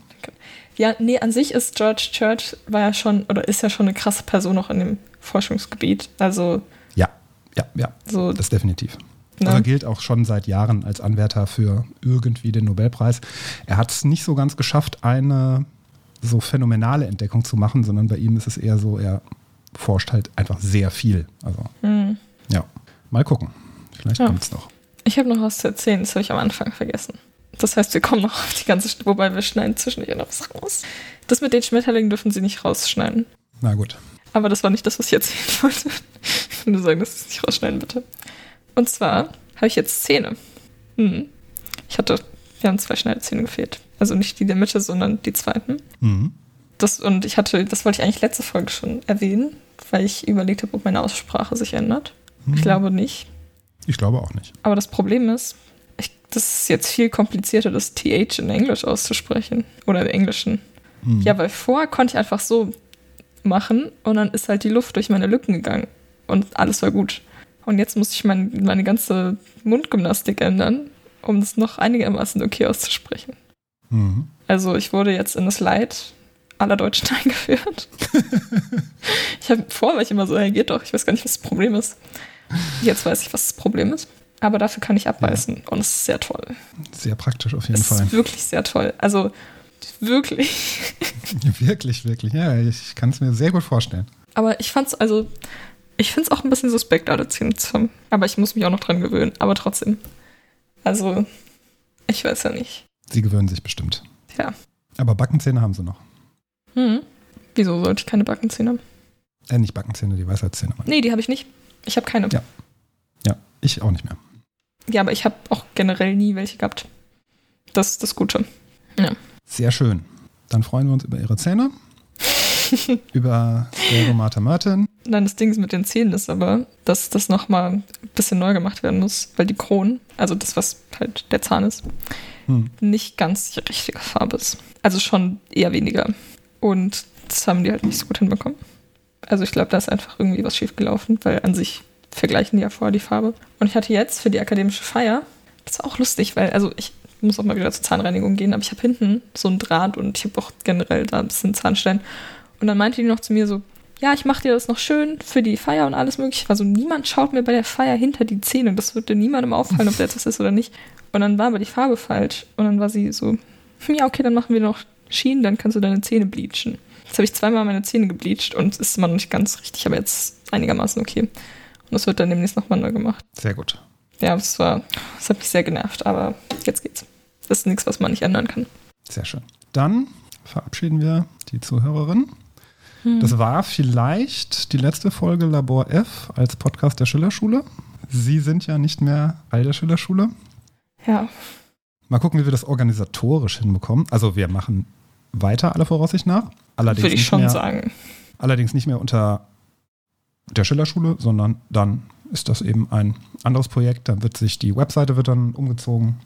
Ja, nee, an sich ist George Church war ja schon oder ist ja schon eine krasse Person auch in dem Forschungsgebiet. Also Ja, ja, ja, so das definitiv. Ne? Also gilt auch schon seit Jahren als Anwärter für irgendwie den Nobelpreis. Er hat es nicht so ganz geschafft, eine so phänomenale Entdeckung zu machen, sondern bei ihm ist es eher so, er forscht halt einfach sehr viel. Also, hm. ja, mal gucken. Vielleicht Ja. kommt es noch. Ich habe noch was zu erzählen, das habe ich am Anfang vergessen. Das heißt, wir kommen noch auf die ganze, St- wobei wir schneiden zwischendurch noch was raus. Das mit den Schmetterlingen dürfen sie nicht rausschneiden. Na gut. Aber das war nicht das, was ich erzählen wollte. Ich nur sagen, dass sie es nicht rausschneiden, bitte. Und zwar habe ich jetzt Zähne. Hm. Ich hatte, wir haben zwei Schneidezähne gefehlt. Also nicht die der Mitte, sondern die zweiten. Mhm. Das, und ich hatte, das wollte ich eigentlich letzte Folge schon erwähnen, weil ich überlegt habe, ob meine Aussprache sich ändert. Ich glaube nicht. Ich glaube auch nicht. Aber das Problem ist, ich, das ist jetzt viel komplizierter, das TH in Englisch auszusprechen. Oder im Englischen. Mhm. Ja, weil vorher konnte ich einfach so machen und dann ist halt die Luft durch meine Lücken gegangen. Und alles war gut. Und jetzt muss ich mein, meine ganze Mundgymnastik ändern, um es noch einigermaßen okay auszusprechen. Mhm. Also ich wurde jetzt in das Leid aller Deutschen (laughs) eingeführt. (laughs) ich habe vorher war ich immer so, hey, geht doch, ich weiß gar nicht, was das Problem ist. Jetzt weiß ich, was das Problem ist. Aber dafür kann ich abbeißen und es ist sehr toll. Sehr praktisch auf jeden Es Fall. ist wirklich sehr toll. Also wirklich. (laughs) Wirklich, wirklich. Ja, ich kann es mir sehr gut vorstellen. Aber ich fand's also, ich find's auch ein bisschen suspekt, alle Zähne zu haben. Aber ich muss mich auch noch dran gewöhnen. Aber trotzdem. Also, ich weiß ja nicht. Sie gewöhnen sich bestimmt. Ja. Aber Backenzähne haben sie noch. Hm. Wieso sollte ich keine Backenzähne haben? Äh, nicht Backenzähne, die Weisheitszähne. Nee, die habe ich nicht. Ich habe keine. Ja. Ja, ich auch nicht mehr. Ja, aber ich habe auch generell nie welche gehabt. Das ist das Gute. Ja. Sehr schön. Dann freuen wir uns über Ihre Zähne, (laughs) über Deromata Martin. Nein, das Ding mit den Zähnen ist aber, dass das nochmal ein bisschen neu gemacht werden muss, weil die Kronen, also das, was halt der Zahn ist, Hm. nicht ganz die richtige Farbe ist. Also schon eher weniger. Und das haben die halt nicht so gut hinbekommen. Also ich glaube, da ist einfach irgendwie was schiefgelaufen, weil an sich vergleichen die ja vorher die Farbe. Und ich hatte jetzt für die akademische Feier, das war auch lustig, weil, also ich muss auch mal wieder zur Zahnreinigung gehen, aber ich habe hinten so ein Draht und ich habe auch generell da ein bisschen Zahnstein. Und dann meinte die noch zu mir so, ja, ich mache dir das noch schön für die Feier und alles mögliche. Also niemand schaut mir bei der Feier hinter die Zähne. Das würde niemandem auffallen, ob da jetzt was ist oder nicht. Und dann war aber die Farbe falsch. Und dann war sie so, hm, ja, okay, dann machen wir noch Schienen, dann kannst du deine Zähne bleachen. Jetzt habe ich zweimal meine Zähne gebleached und es ist immer noch nicht ganz richtig, aber jetzt einigermaßen okay. Und das wird dann demnächst nochmal neu gemacht. Sehr gut. Ja, das war, das hat mich sehr genervt, aber jetzt geht's. Das ist nichts, was man nicht ändern kann. Sehr schön. Dann verabschieden wir die Zuhörerin. Das war vielleicht die letzte Folge Labor F als Podcast der Schillerschule. Sie sind ja nicht mehr Teil der Schillerschule. Ja, Mal gucken, wie wir das organisatorisch hinbekommen. Also wir machen weiter alle Voraussicht nach. Allerdings würde ich nicht schon mehr, sagen. Allerdings nicht mehr unter der Schillerschule, sondern dann ist das eben ein anderes Projekt. Dann wird sich die Webseite wird dann umgezogen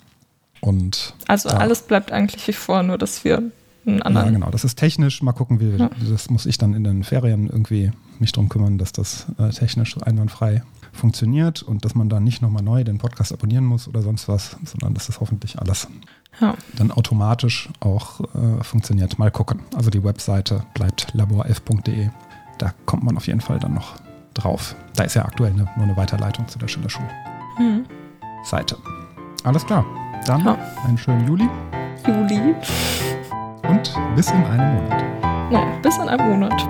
und Also Ja. alles bleibt eigentlich wie vor, nur dass wir einen anderen. Ja, genau. Das ist technisch. Mal gucken, wie Ja. das muss ich dann in den Ferien irgendwie mich drum kümmern, dass das äh, technisch einwandfrei funktioniert und dass man da nicht nochmal neu den Podcast abonnieren muss oder sonst was, sondern dass das hoffentlich alles Ja. dann automatisch auch äh, funktioniert. Mal gucken. Also die Webseite bleibt labor11.de. Da kommt man auf jeden Fall dann noch drauf. Da ist ja aktuell eine, nur eine Weiterleitung zu der Schillerschule-Seite. Hm. Alles klar. Dann Ja. einen schönen Juli Juli. und bis in einem Monat. Naja, bis in einem Monat.